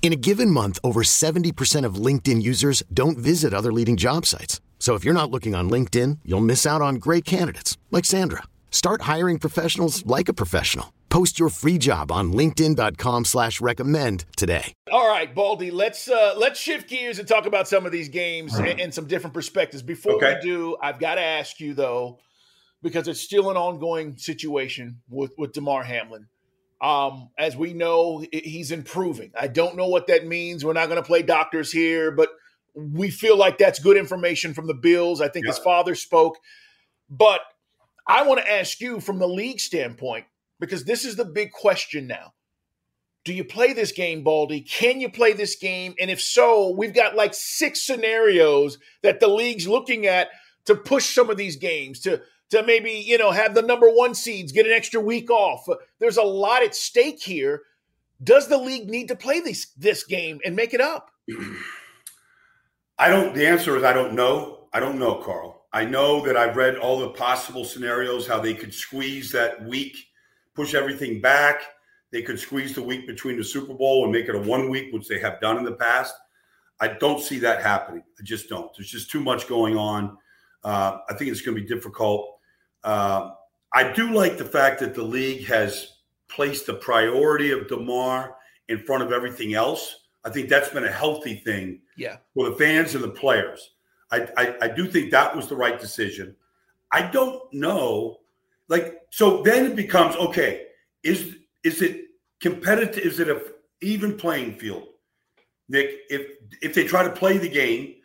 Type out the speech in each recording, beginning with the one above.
In a given month, over 70% of LinkedIn users don't visit other leading job sites. So if you're not looking on LinkedIn, you'll miss out on great candidates like Sandra. Start hiring professionals like a professional. Post your free job on LinkedIn.com slash recommend today. All right, Baldy, let's uh let's shift gears and talk about some of these games and, and some different perspectives. Before Okay. we do, I've got to ask you though, because it's still an ongoing situation with, with Damar Hamlin. Um, as we know, he's improving. I don't know what that means. We're not going to play doctors here, but we feel like that's good information from the Bills. I think his father spoke. But I want to ask you from the league standpoint, because this is the big question now. Do you play this game, Baldy? Can you play this game? And if so, we've got like six scenarios that the league's looking at to push some of these games to to maybe you know have the number one seeds get an extra week off. There's a lot at stake here. Does the league need to play this this game and make it up? I don't. The answer is I don't know. I don't know, Carl. I know that I've read all the possible scenarios how they could squeeze that week, push everything back. They could squeeze the week between the Super Bowl and make it a one week, which they have done in the past. I don't see that happening. I just don't. There's just too much going on. Uh, I think it's going to be difficult. Uh, I do like the fact that the league has placed the priority of Damar in front of everything else. I think that's been a healthy thing Yeah. for the fans and the players. I, I, I do think that was the right decision. I don't know, like so. Then it becomes okay. Is is it competitive? Is it a even playing field, Nick? If if they try to play the game,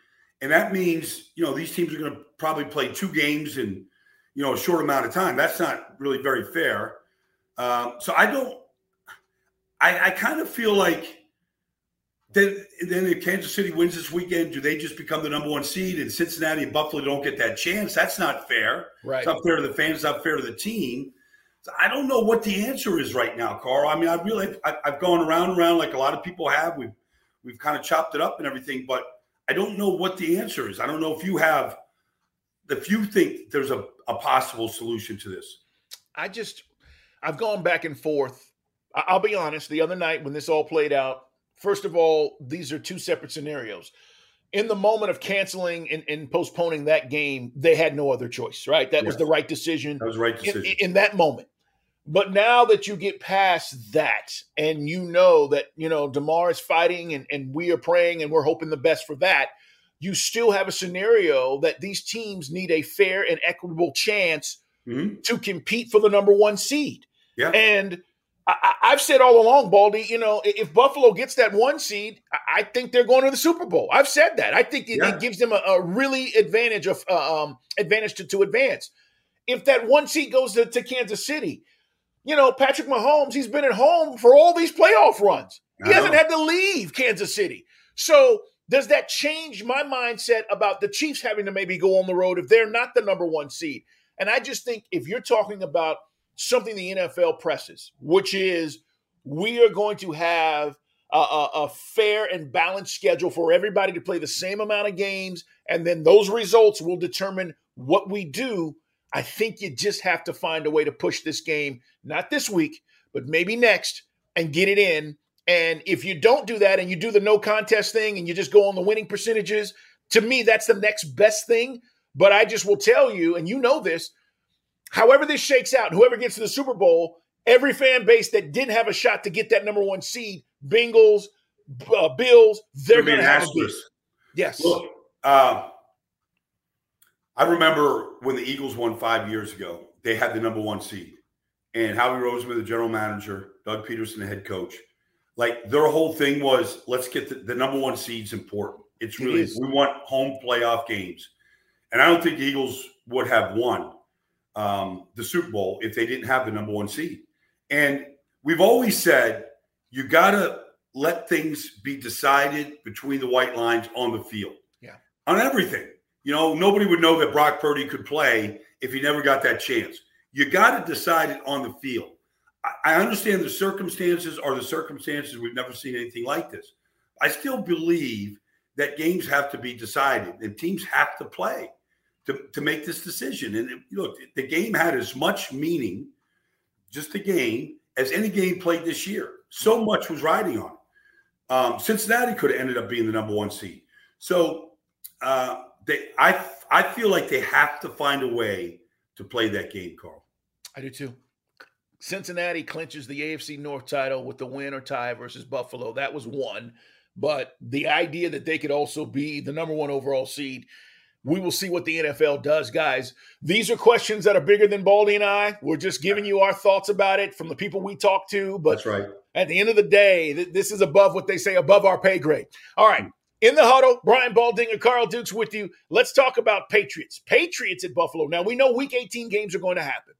and that means you know these teams are going to probably play two games in you know a short amount of time. That's not really very fair. Um, so I don't. I, I kind of feel like then, then if Kansas City wins this weekend, do they just become the number one seed and Cincinnati and Buffalo don't get that chance? That's not fair. Right. It's not fair to the fans, it's not fair to the team. So I don't know what the answer is right now, Carl. I mean, I really, I, I've gone around and around like a lot of people have. We've, we've kind of chopped it up and everything, but I don't know what the answer is. I don't know if you have, if you think there's a, a possible solution to this. I just I've gone back and forth. I'll be honest. The other night when this all played out, first of all, these are two separate scenarios. In the moment of canceling and, and postponing that game, they had no other choice, right? That was the right decision That was right in, decision. in that moment. But now that you get past that and you know that, you know, Damar is fighting and, and we are praying and we're hoping the best for that, you still have a scenario that these teams need a fair and equitable chance Mhm. to compete for the number one seed. Yeah. And I, I've said all along, Baldy, you know, if Buffalo gets that one seed, I- I think they're going to the Super Bowl. I've said that. I think it, Yeah. it gives them a, a really advantage of uh, um, advantage to, to advance. If that one seed goes to, to Kansas City, you know, Patrick Mahomes, he's been at home for all these playoff runs. He hasn't had to leave Kansas City. So does that change my mindset about the Chiefs having to maybe go on the road if they're not the number one seed? And I just think if you're talking about something the NFL presses, which is we are going to have a, a, a fair and balanced schedule for everybody to play the same amount of games, and then those results will determine what we do. I think you just have to find a way to push this game, not this week, but maybe next, and get it in. And if you don't do that and you do the no contest thing and you just go on the winning percentages, to me, that's the next best thing. But I just will tell you, and you know this, however this shakes out, whoever gets to the Super Bowl, every fan base that didn't have a shot to get that number one seed, Bengals, uh, Bills, they're going to have a bid. Yes. Look, uh, I remember when the Eagles won five years ago, they had the number one seed. and Howie Roseman, the general manager, Doug Pederson, the head coach, like their whole thing was let's get the, the number one seeds important. It's really it we want home playoff games, and I don't think the Eagles would have won um, the Super Bowl if they didn't have the number one seed. And we've always said you got to let things be decided between the white lines on the field. Yeah, on everything. You know, nobody would know that Brock Purdy could play if he never got that chance. You got to decide it on the field. I understand the circumstances are the circumstances. We've never seen anything like this. I still believe that games have to be decided and teams have to play to, to make this decision. And look, the game had as much meaning, just a game, as any game played this year. So much was riding on it. Um, Cincinnati could have ended up being the number one seed. So uh, they, I, I feel like they have to find a way to play that game, Carl. I do too. Cincinnati clinches the AFC North title with the win or tie versus Buffalo. That was one. But the idea that they could also be the number one overall seed, we will see what the NFL does, guys. These are questions that are bigger than Baldy and I. We're just giving you our thoughts about it from the people we talk to. But That's right. At the end of the day, this is above what they say, above our pay grade. All right. In the huddle, Brian Baldinger, Carl Dukes with you. Let's talk about Patriots. Patriots at Buffalo. Now, we know week 18 games are going to happen.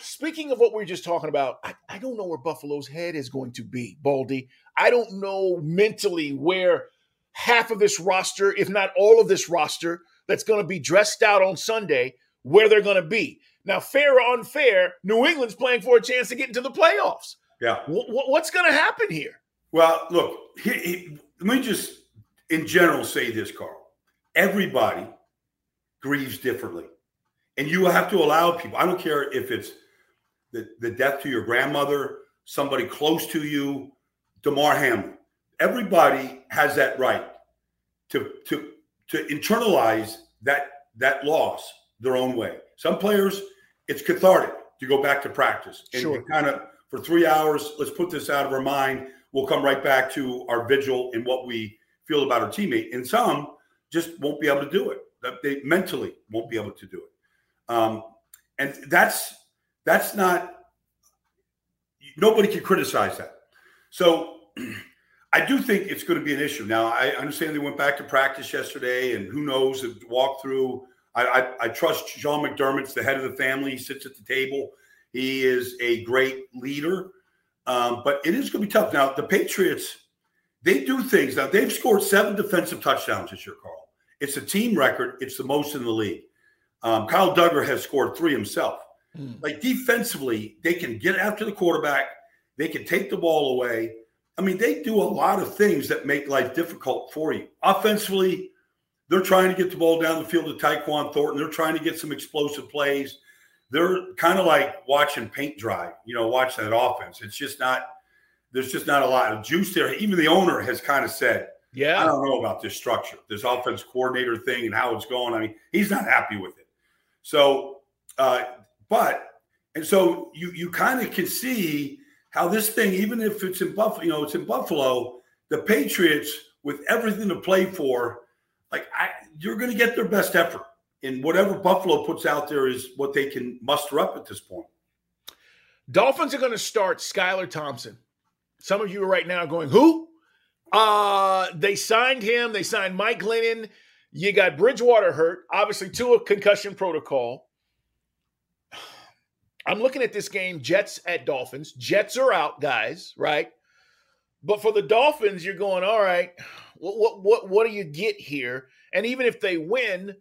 Speaking of what we are just talking about, I, I don't know where Buffalo's head is going to be, Baldy. I don't know mentally where half of this roster, if not all of this roster, that's going to be dressed out on Sunday, where they're going to be. Now, fair or unfair, New England's playing for a chance to get into the playoffs. Yeah. W- what's going to happen here? Well, look, he, he, let me just in general say this, Carl. Everybody grieves differently. And you have to allow people, I don't care if it's the, the death to your grandmother, somebody close to you, Damar Hamlin. Everybody has that right to to to internalize that that loss their own way. Some players, it's cathartic to go back to practice and sure. kind of for three hours. Let's put this out of our mind. We'll come right back to our vigil and what we feel about our teammate. And some just won't be able to do it. That they mentally won't be able to do it. Um, and that's that's not, nobody can criticize that. So I do think it's going to be an issue. Now, I understand they went back to practice yesterday, and who knows, walk through. I, I, I trust Sean McDermott's the head of the family. He sits at the table. He is a great leader, um, but it is going to be tough. Now, the Patriots, they do things. Now, they've scored seven defensive touchdowns this year, Carl. It's a team record. It's the most in the league. Um, Kyle Dugger has scored three himself. Mm. Like defensively, they can get after the quarterback, they can take the ball away. I mean, they do a lot of things that make life difficult for you. Offensively, they're trying to get the ball down the field to Tyquan Thornton. They're trying to get some explosive plays. They're kind of like watching paint dry, you know, watch that offense. It's just not, there's just not a lot of juice there. Even the owner has kind of said, Yeah, I don't know about this structure, this offense coordinator thing and how it's going. I mean, he's not happy with it. So, uh, but and so you you kind of can see how this thing, even if it's in Buffalo, you know, it's in Buffalo, the Patriots with everything to play for, like I, you're going to get their best effort, and whatever Buffalo puts out there is what they can muster up at this point. Dolphins are going to start Skylar Thompson. Some of you are right now going, who? Uh, they signed him. They signed Mike Glennon. You got Bridgewater hurt, obviously to a concussion protocol. I'm looking at this game, Jets at Dolphins. Jets are out, guys, right? But for the Dolphins, you're going, all right, what what what, what do you get here? And even if they win,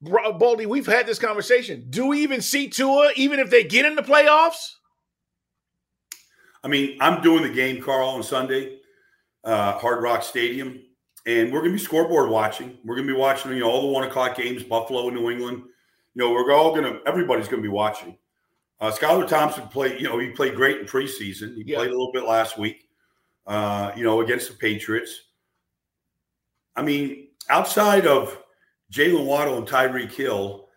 Baldy, we've had this conversation. Do we even see Tua, even if they get in the playoffs? I mean, I'm doing the game, Carl, on Sunday, uh, Hard Rock Stadium, and we're going to be scoreboard watching. We're going to be watching, you know, all the one o'clock games, Buffalo, and New England. You know, we're all going to, everybody's going to be watching. Uh, Skylar Thompson played, you know, he played great in preseason. He yeah. played a little bit last week, uh, you know, against the Patriots. I mean, outside of Jaylen Waddle and Tyreek Hill,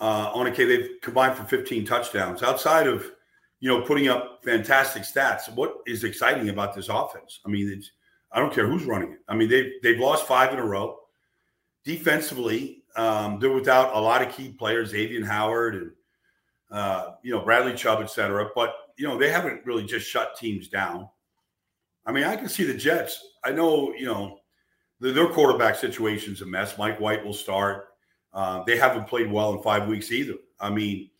uh, on a K, they've combined for 15 touchdowns. Outside of, you know, putting up fantastic stats, what is exciting about this offense? I mean, I don't care who's running it. I mean, they've, they've lost five in a row. Defensively, um, they're without a lot of key players, Xavier Howard and uh, you know, Bradley Chubb, et cetera. But, you know, they haven't really just shut teams down. I mean, I can see the Jets. I know, you know, the, their quarterback situation's a mess. Mike White will start. Uh, they haven't played well in five weeks either. I mean,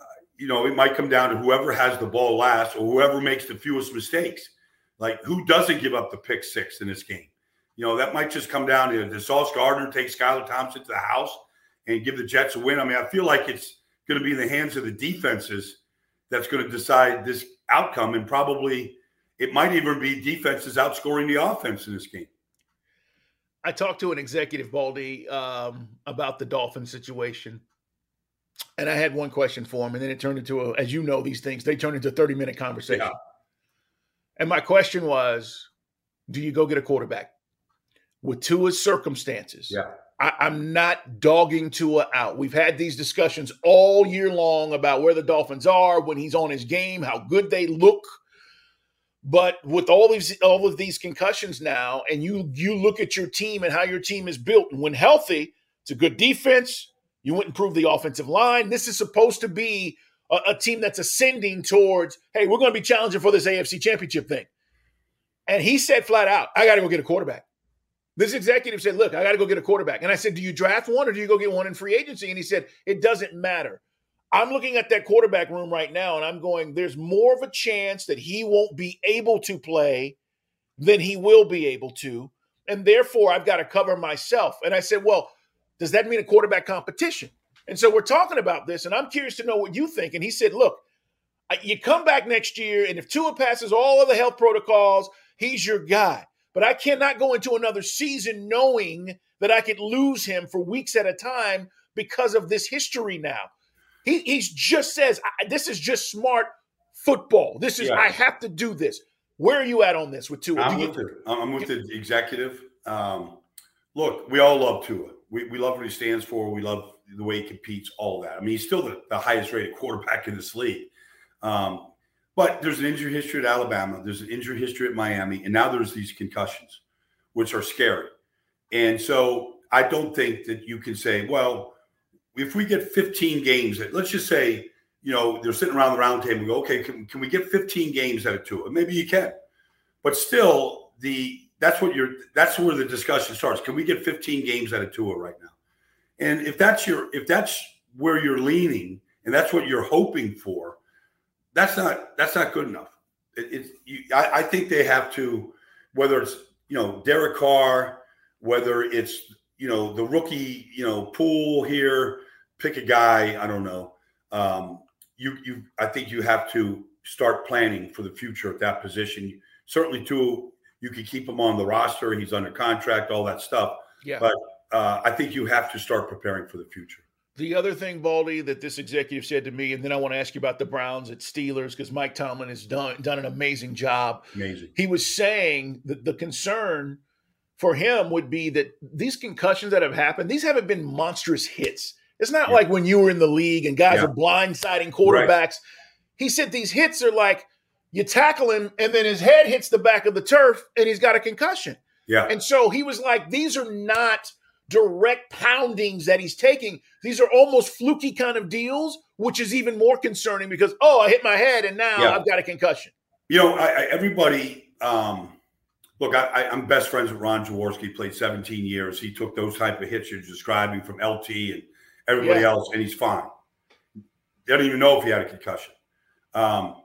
uh, you know, it might come down to whoever has the ball last or whoever makes the fewest mistakes. Like, who doesn't give up the pick six in this game? You know, that might just come down to does Sauce Gardner take Skylar Thompson to the house and give the Jets a win? I mean, I feel like it's going to be in the hands of the defenses that's going to decide this outcome. And probably it might even be defenses outscoring the offense in this game. I talked to an executive, Baldy, um, about the Dolphin situation. And I had one question for him, and then it turned into a, as you know, these things, they turn into 30 minute conversation. Yeah. And my question was, do you go get a quarterback? With Tua's circumstances. Yeah. I, am not dogging Tua out. We've had these discussions all year long about where the Dolphins are when he's on his game, how good they look. But with all these all of these concussions now, and you you look at your team and how your team is built, and when healthy, it's a good defense. You wouldn't improve the offensive line. This is supposed to be a, a team that's ascending towards, hey, we're going to be challenging for this AFC championship thing. And he said flat out, I got to go get a quarterback. This executive said, Look, I got to go get a quarterback. And I said, Do you draft one or do you go get one in free agency? And he said, It doesn't matter. I'm looking at that quarterback room right now and I'm going, There's more of a chance that he won't be able to play than he will be able to. And therefore, I've got to cover myself. And I said, Well, does that mean a quarterback competition? And so we're talking about this, and I'm curious to know what you think. And he said, Look, you come back next year, and if Tua passes all of the health protocols, he's your guy. But I cannot go into another season knowing that I could lose him for weeks at a time because of this history now. He he's just says this is just smart football. This is yeah. I have to do this. Where are you at on this with Tua? I'm, with, you, the, I'm with the executive. Um, look, we all love Tua. We, we love what he stands for. We love the way he competes, all that. I mean, he's still the, the highest rated quarterback in this league. Um, but there's an injury history at Alabama, there's an injury history at Miami, and now there's these concussions, which are scary. And so I don't think that you can say, well, if we get 15 games, let's just say, you know, they're sitting around the round table and go, okay, can, can we get 15 games out of Tua? Maybe you can. But still, the that's what you're that's where the discussion starts. Can we get 15 games out of Tua right now? And if that's your if that's where you're leaning and that's what you're hoping for, that's not that's not good enough. It, it's you, I, I, think they have to, whether it's you know Derek Carr, whether it's you know the rookie you know pool here, pick a guy. I don't know. Um, you you I think you have to start planning for the future at that position. Certainly, too, you could keep him on the roster. He's under contract, all that stuff. Yeah. But uh, I think you have to start preparing for the future. The other thing, Baldy, that this executive said to me, and then I want to ask you about the Browns at Steelers because Mike Tomlin has done done an amazing job. Amazing. He was saying that the concern for him would be that these concussions that have happened, these haven't been monstrous hits. It's not yeah. like when you were in the league and guys yeah. are blindsiding quarterbacks. Right. He said these hits are like you tackle him and then his head hits the back of the turf and he's got a concussion. Yeah. And so he was like, these are not direct poundings that he's taking. These are almost fluky kind of deals, which is even more concerning because oh, I hit my head and now yeah. I've got a concussion. You know, I, I, everybody. Um, look, I, am best friends with Ron Jaworski. Played 17 years. He took those type of hits you're describing from LT and everybody yeah. else, and he's fine. They don't even know if he had a concussion. Um,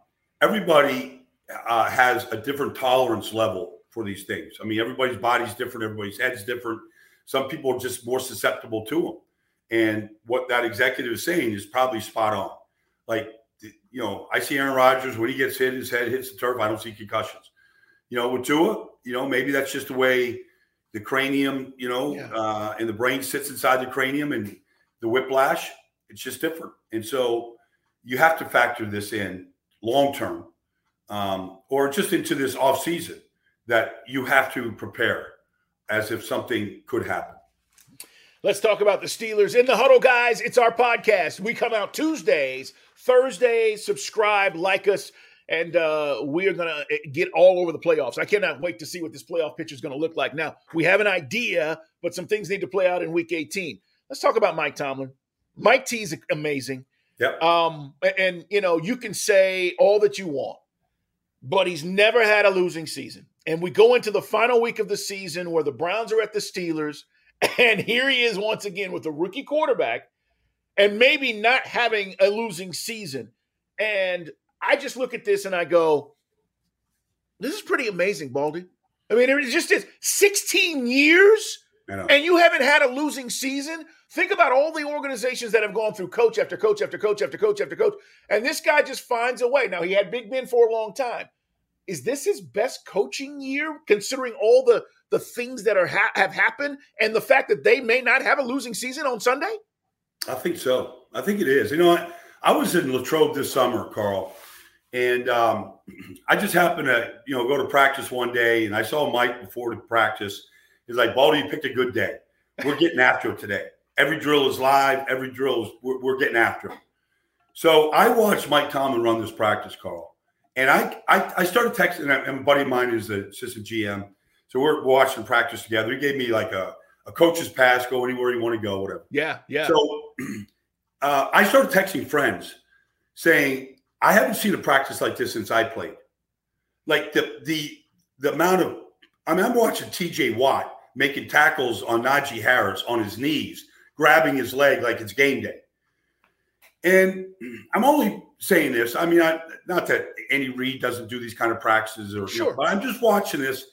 everybody uh, has a different tolerance level for these things. I mean, everybody's body's different. Everybody's head's different some people are just more susceptible to them. And what that executive is saying is probably spot on. Like, you know, I see Aaron Rodgers when he gets hit, his head hits the turf. I don't see concussions. You know, with Tua, you know, maybe that's just the way the cranium, you know, yeah. uh, and the brain sits inside the cranium and the whiplash. It's just different. And so you have to factor this in long term um, or just into this off season that you have to prepare as if something could happen. Let's talk about the Steelers in the huddle, guys. It's our podcast. We come out Tuesdays, Thursdays. Subscribe, like us, and uh, we are going to eh, get all over the playoffs. I cannot wait to see what this playoff picture is going to look like. Now, we have an idea, but some things need to play out in week 18. Let's talk about Mike Tomlin. Mike T is amazing. Yep. Um, and you know, you can say all that you want, but he's never had a losing season. And we go into the final week of the season where the Browns are at the Steelers, and here he is once again with a rookie quarterback, and maybe not having a losing season. And I just look at this and I go, "This is pretty amazing, Baldy." I mean, it just is 16 years, and you haven't had a losing season. Think about all the organizations that have gone through coach after coach after coach after coach after coach, and this guy just finds a way. Now he had Big Ben for a long time. Is this his best coaching year, considering all the the things that are ha- have happened and the fact that they may not have a losing season on Sunday? I think so. I think it is. You know, I, I was in Latrobe this summer, Carl, and um, I just happened to you know go to practice one day, and I saw Mike before the practice. He's like, "Baldy, you picked a good day. We're getting after it today." Every drill is live. Every drill is we're, we're getting after him. So I watched Mike Tomlin run this practice, Carl, and I I, I started texting. And a buddy of mine is the assistant GM, so we're watching practice together. He gave me like a a coach's pass, go anywhere you want to go, whatever. Yeah, yeah. So uh, I started texting friends saying I haven't seen a practice like this since I played. Like the the the amount of I mean, I'm watching T.J. Watt making tackles on Najee Harris on his knees grabbing his leg like it's game day. And I'm only saying this. I mean, I, not that Andy Reid doesn't do these kind of practices, or sure. You know, but I'm just watching this,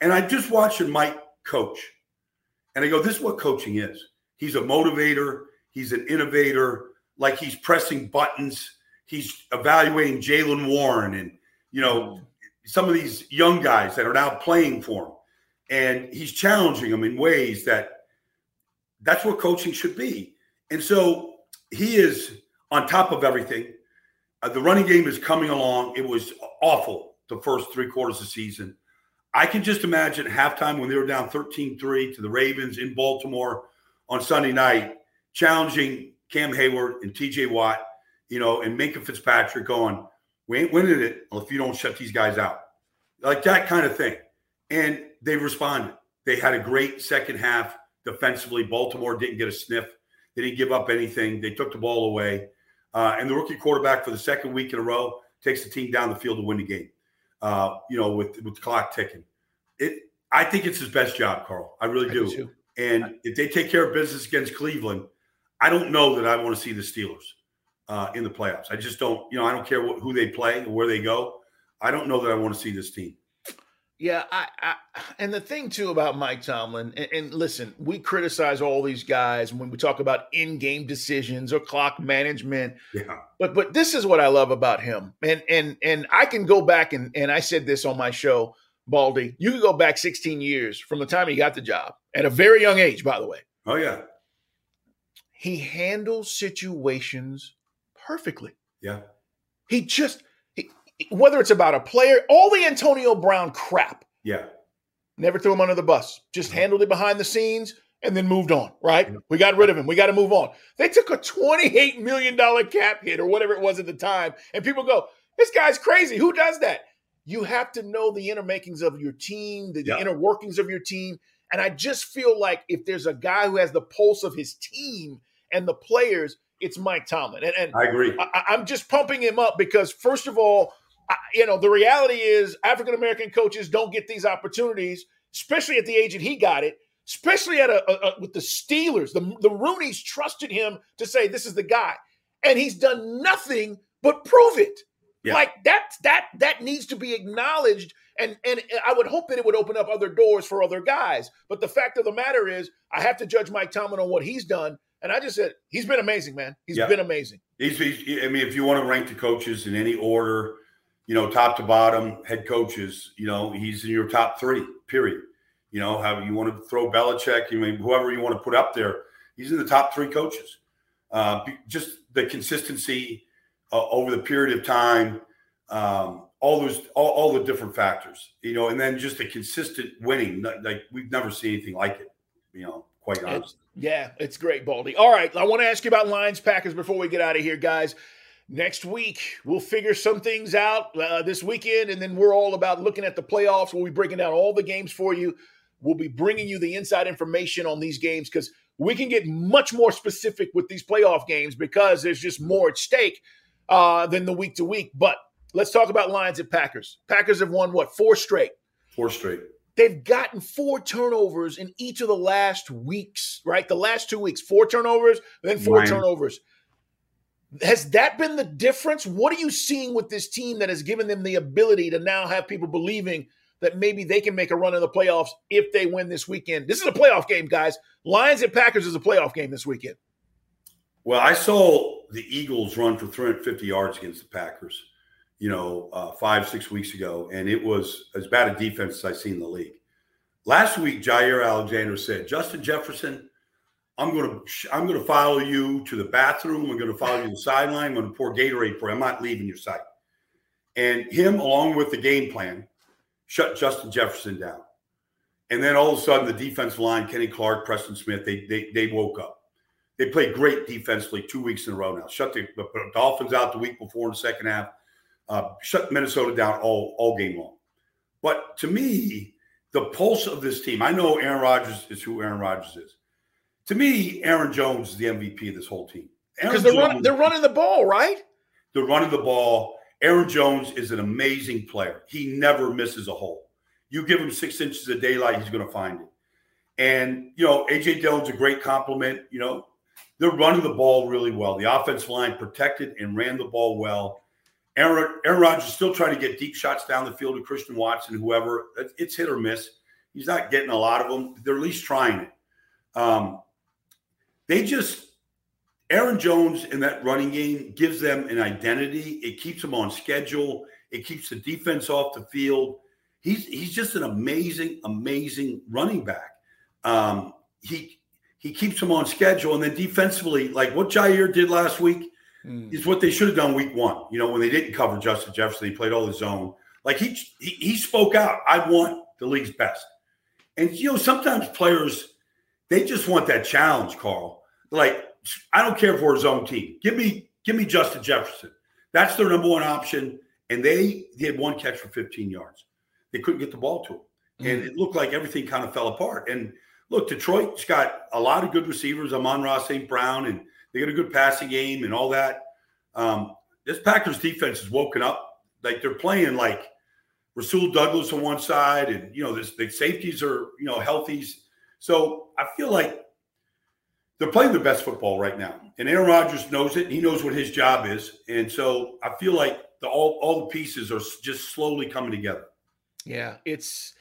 and I'm just watching Mike coach, and I go, "This is what coaching is. He's a motivator. He's an innovator. Like he's pressing buttons. He's evaluating Jaylen Warren, and you know, mm-hmm. some of these young guys that are now playing for him, and he's challenging them in ways that that's what coaching should be. And so he is on top of everything. Uh, the running game is coming along. It was awful the first three quarters of the season. I can just imagine halftime when they were down 13 3 to the Ravens in Baltimore on Sunday night, challenging Cam Hayward and TJ Watt, you know, and Minkah Fitzpatrick going, We ain't winning it if you don't shut these guys out. Like that kind of thing. And they responded. They had a great second half defensively. Baltimore didn't get a sniff. They didn't give up anything. They took the ball away. Uh, and the rookie quarterback for the second week in a row takes the team down the field to win the game. Uh, you know, with with the clock ticking. It. I think it's his best job, Carl. I really do. do and if they take care of business against Cleveland, I don't know that I want to see the Steelers uh, in the playoffs. I just don't. You know, I don't care what, who they play or where they go. I don't know that I want to see this team. Yeah, I, I, and the thing too about Mike Tomlin, and, and, listen, we criticize all these guys when we talk about in-game decisions or clock management. Yeah. But but this is what I love about him, and and and I can go back and and I said this on my show, Baldy. You can go back 16 years from the time he got the job at a very young age, by the way. Oh yeah. He handles situations perfectly. Yeah. He just whether it's about a player, all the Antonio Brown crap. Yeah. Never threw him under the bus. Just handled it behind the scenes and then moved on, right? We got rid of him. We got to move on. They took a $28 million cap hit or whatever it was at the time. And people go, this guy's crazy. Who does that? You have to know the inner makings of your team, the, yeah. the inner workings of your team. And I just feel like if there's a guy who has the pulse of his team and the players, it's Mike Tomlin. And, and I agree. I, I'm just pumping him up because, first of all, you know, the reality is African American coaches don't get these opportunities, especially at the age that he got it, especially at a, a, a, with the Steelers. The the Rooneys trusted him to say this is the guy, and he's done nothing but prove it. Yeah. Like that that that needs to be acknowledged, and and I would hope that it would open up other doors for other guys. But the fact of the matter is, I have to judge Mike Tomlin on what he's done. And I just said he's been amazing, man. He's yeah. been amazing. He's, he's, I mean, if you want to rank the coaches in any order, you know, top to bottom head coaches, you know, he's in your top three, period. You know, how you want to throw Belichick, you mean whoever you want to put up there, he's in the top three coaches. Uh, just the consistency uh, over the period of time, um, all those, all, all, the different factors, you know, and then just the consistent winning. Like we've never seen anything like it, you know, quite honestly. Yeah, it's great, Baldy. All right, I want to ask you about Lions Packers before we get out of here, guys next week we'll figure some things out uh, this weekend and then we're all about looking at the playoffs we'll be breaking down all the games for you we'll be bringing you the inside information on these games because we can get much more specific with these playoff games because there's just more at stake uh, than the week to week. But let's talk about Lions and Packers. Packers have won what four straight. Four straight. They've gotten four turnovers in each of the last weeks, right? The last two weeks, four turnovers, then four Nine. turnovers. Has that been the difference? What are you seeing with this team that has given them the ability to now have people believing that maybe they can make a run in the playoffs if they win this weekend? This is a playoff game, guys. Lions and Packers is a playoff game this weekend. Well, I saw the Eagles run for 350 yards against the Packers, you know, uh, five, six weeks ago, and it was as bad a defense as I've seen in the league. Last week, Jaire Alexander said, Justin Jefferson – I'm going to I'm going to follow you to the bathroom. I'm going to follow you to the sideline. I'm going to pour Gatorade for you. I'm not leaving your sight. And him, along with the game plan, shut Justin Jefferson down. And then all of a sudden, the defensive line, Kenny Clark, Preston Smith, they they, they woke up. They played great defensively two weeks in a row now. Shut the, the Dolphins out the week before in the second half. Uh, shut Minnesota down all all game long. But to me, the pulse of this team, I know Aaron Rodgers is who Aaron Rodgers is to me, Aaron Jones is the MVP of this whole team. Because they're, run, they're running the ball, right? They're running the ball. Aaron Jones is an amazing player. He never misses a hole. You give him six inches of daylight, he's going to find it. And, you know, A.J. Dillon's a great complement. You know, they're running the ball really well. The offensive line protected and ran the ball well. Aaron, Aaron Rodgers is still trying to get deep shots down the field to Christian Watson, whoever. It's hit or miss. He's not getting a lot of them. They're at least trying it. Um, they just Aaron Jones in that running game gives them an identity. It keeps them on schedule. It keeps the defense off the field. He's he's just an amazing, amazing running back. Um, he he keeps them on schedule, and then defensively, like what Jaire did last week, mm. is what they should have done week one. You know, when they didn't cover Justin Jefferson, he played all the zone. Like he he, he spoke out. I want the league's best, and you know sometimes players they just want that challenge, Carl like I don't care for his own team. Give me give me Justin Jefferson. That's their number one option. And they, they had one catch for 15 yards. They couldn't get the ball to him. And it looked like everything kind of fell apart. And look, Detroit's got a lot of good receivers. Amon-Ra St. Brown, and they got a good passing game and all that. Um, this Packers defense is woken up. Like they're playing like Rasul Douglas on one side, and you know, this the safeties are, you know, healthies. So I feel like they're playing the best football right now. And Aaron Rodgers knows it. He knows what his job is. And so I feel like the, all, all the pieces are just slowly coming together. Yeah, it's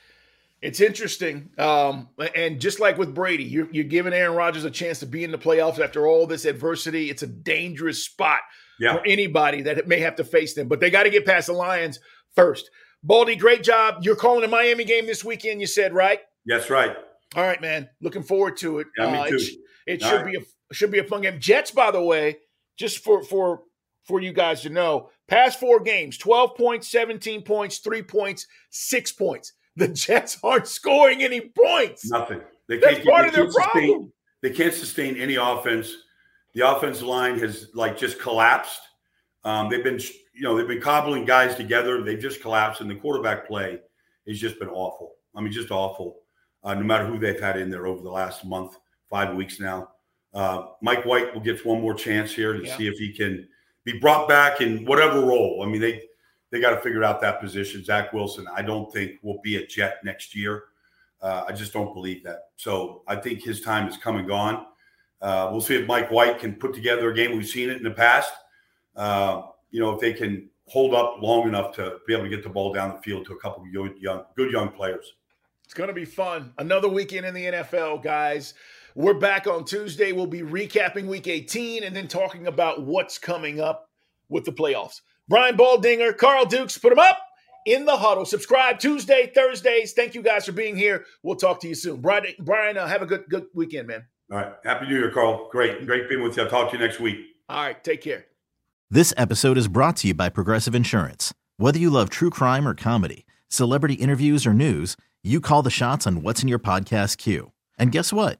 it's interesting. Um, and just like with Brady, you're, you're giving Aaron Rodgers a chance to be in the playoffs after all this adversity. It's a dangerous spot yeah. for anybody that may have to face them. But they got to get past the Lions first. Baldy, great job. You're calling a Miami game this weekend, you said, right? Yes, right. All right, man. Looking forward to it. Yeah, me uh, too. It, it should right. be a should be a fun game. Jets, by the way, just for for for you guys to know, past four games, 12 points, 17 points, three points, six points. The Jets aren't scoring any points. Nothing. They That's can't, part they of their sustain, problem. They can't sustain any offense. The offensive line has like just collapsed. Um, they've been, you know, they've been cobbling guys together. They've just collapsed, and the quarterback play has just been awful. I mean, just awful. Uh, no matter who they've had in there over the last month five weeks now. Uh, Mike White will get one more chance here to yeah. see if he can be brought back in whatever role. I mean, they they got to figure out that position. Zach Wilson, I don't think will be a Jet next year. Uh, I just don't believe that. So I think his time is come and gone. Uh, we'll see if Mike White can put together a game. We've seen it in the past. Uh, you know, if they can hold up long enough to be able to get the ball down the field to a couple of young, good young players. It's going to be fun. Another weekend in the NFL, guys. We're back on Tuesday. We'll be recapping week 18 and then talking about what's coming up with the playoffs. Brian Baldinger, Carl Dukes, put them up in the huddle. Subscribe Tuesday, Thursdays. Thank you guys for being here. We'll talk to you soon. Brian, Brian uh, have a good good weekend, man. All right. Happy New Year, Carl. Great. Great being with you. I'll talk to you next week. All right. Take care. This episode is brought to you by Progressive Insurance. Whether you love true crime or comedy, celebrity interviews or news, you call the shots on what's in your podcast queue. And guess what?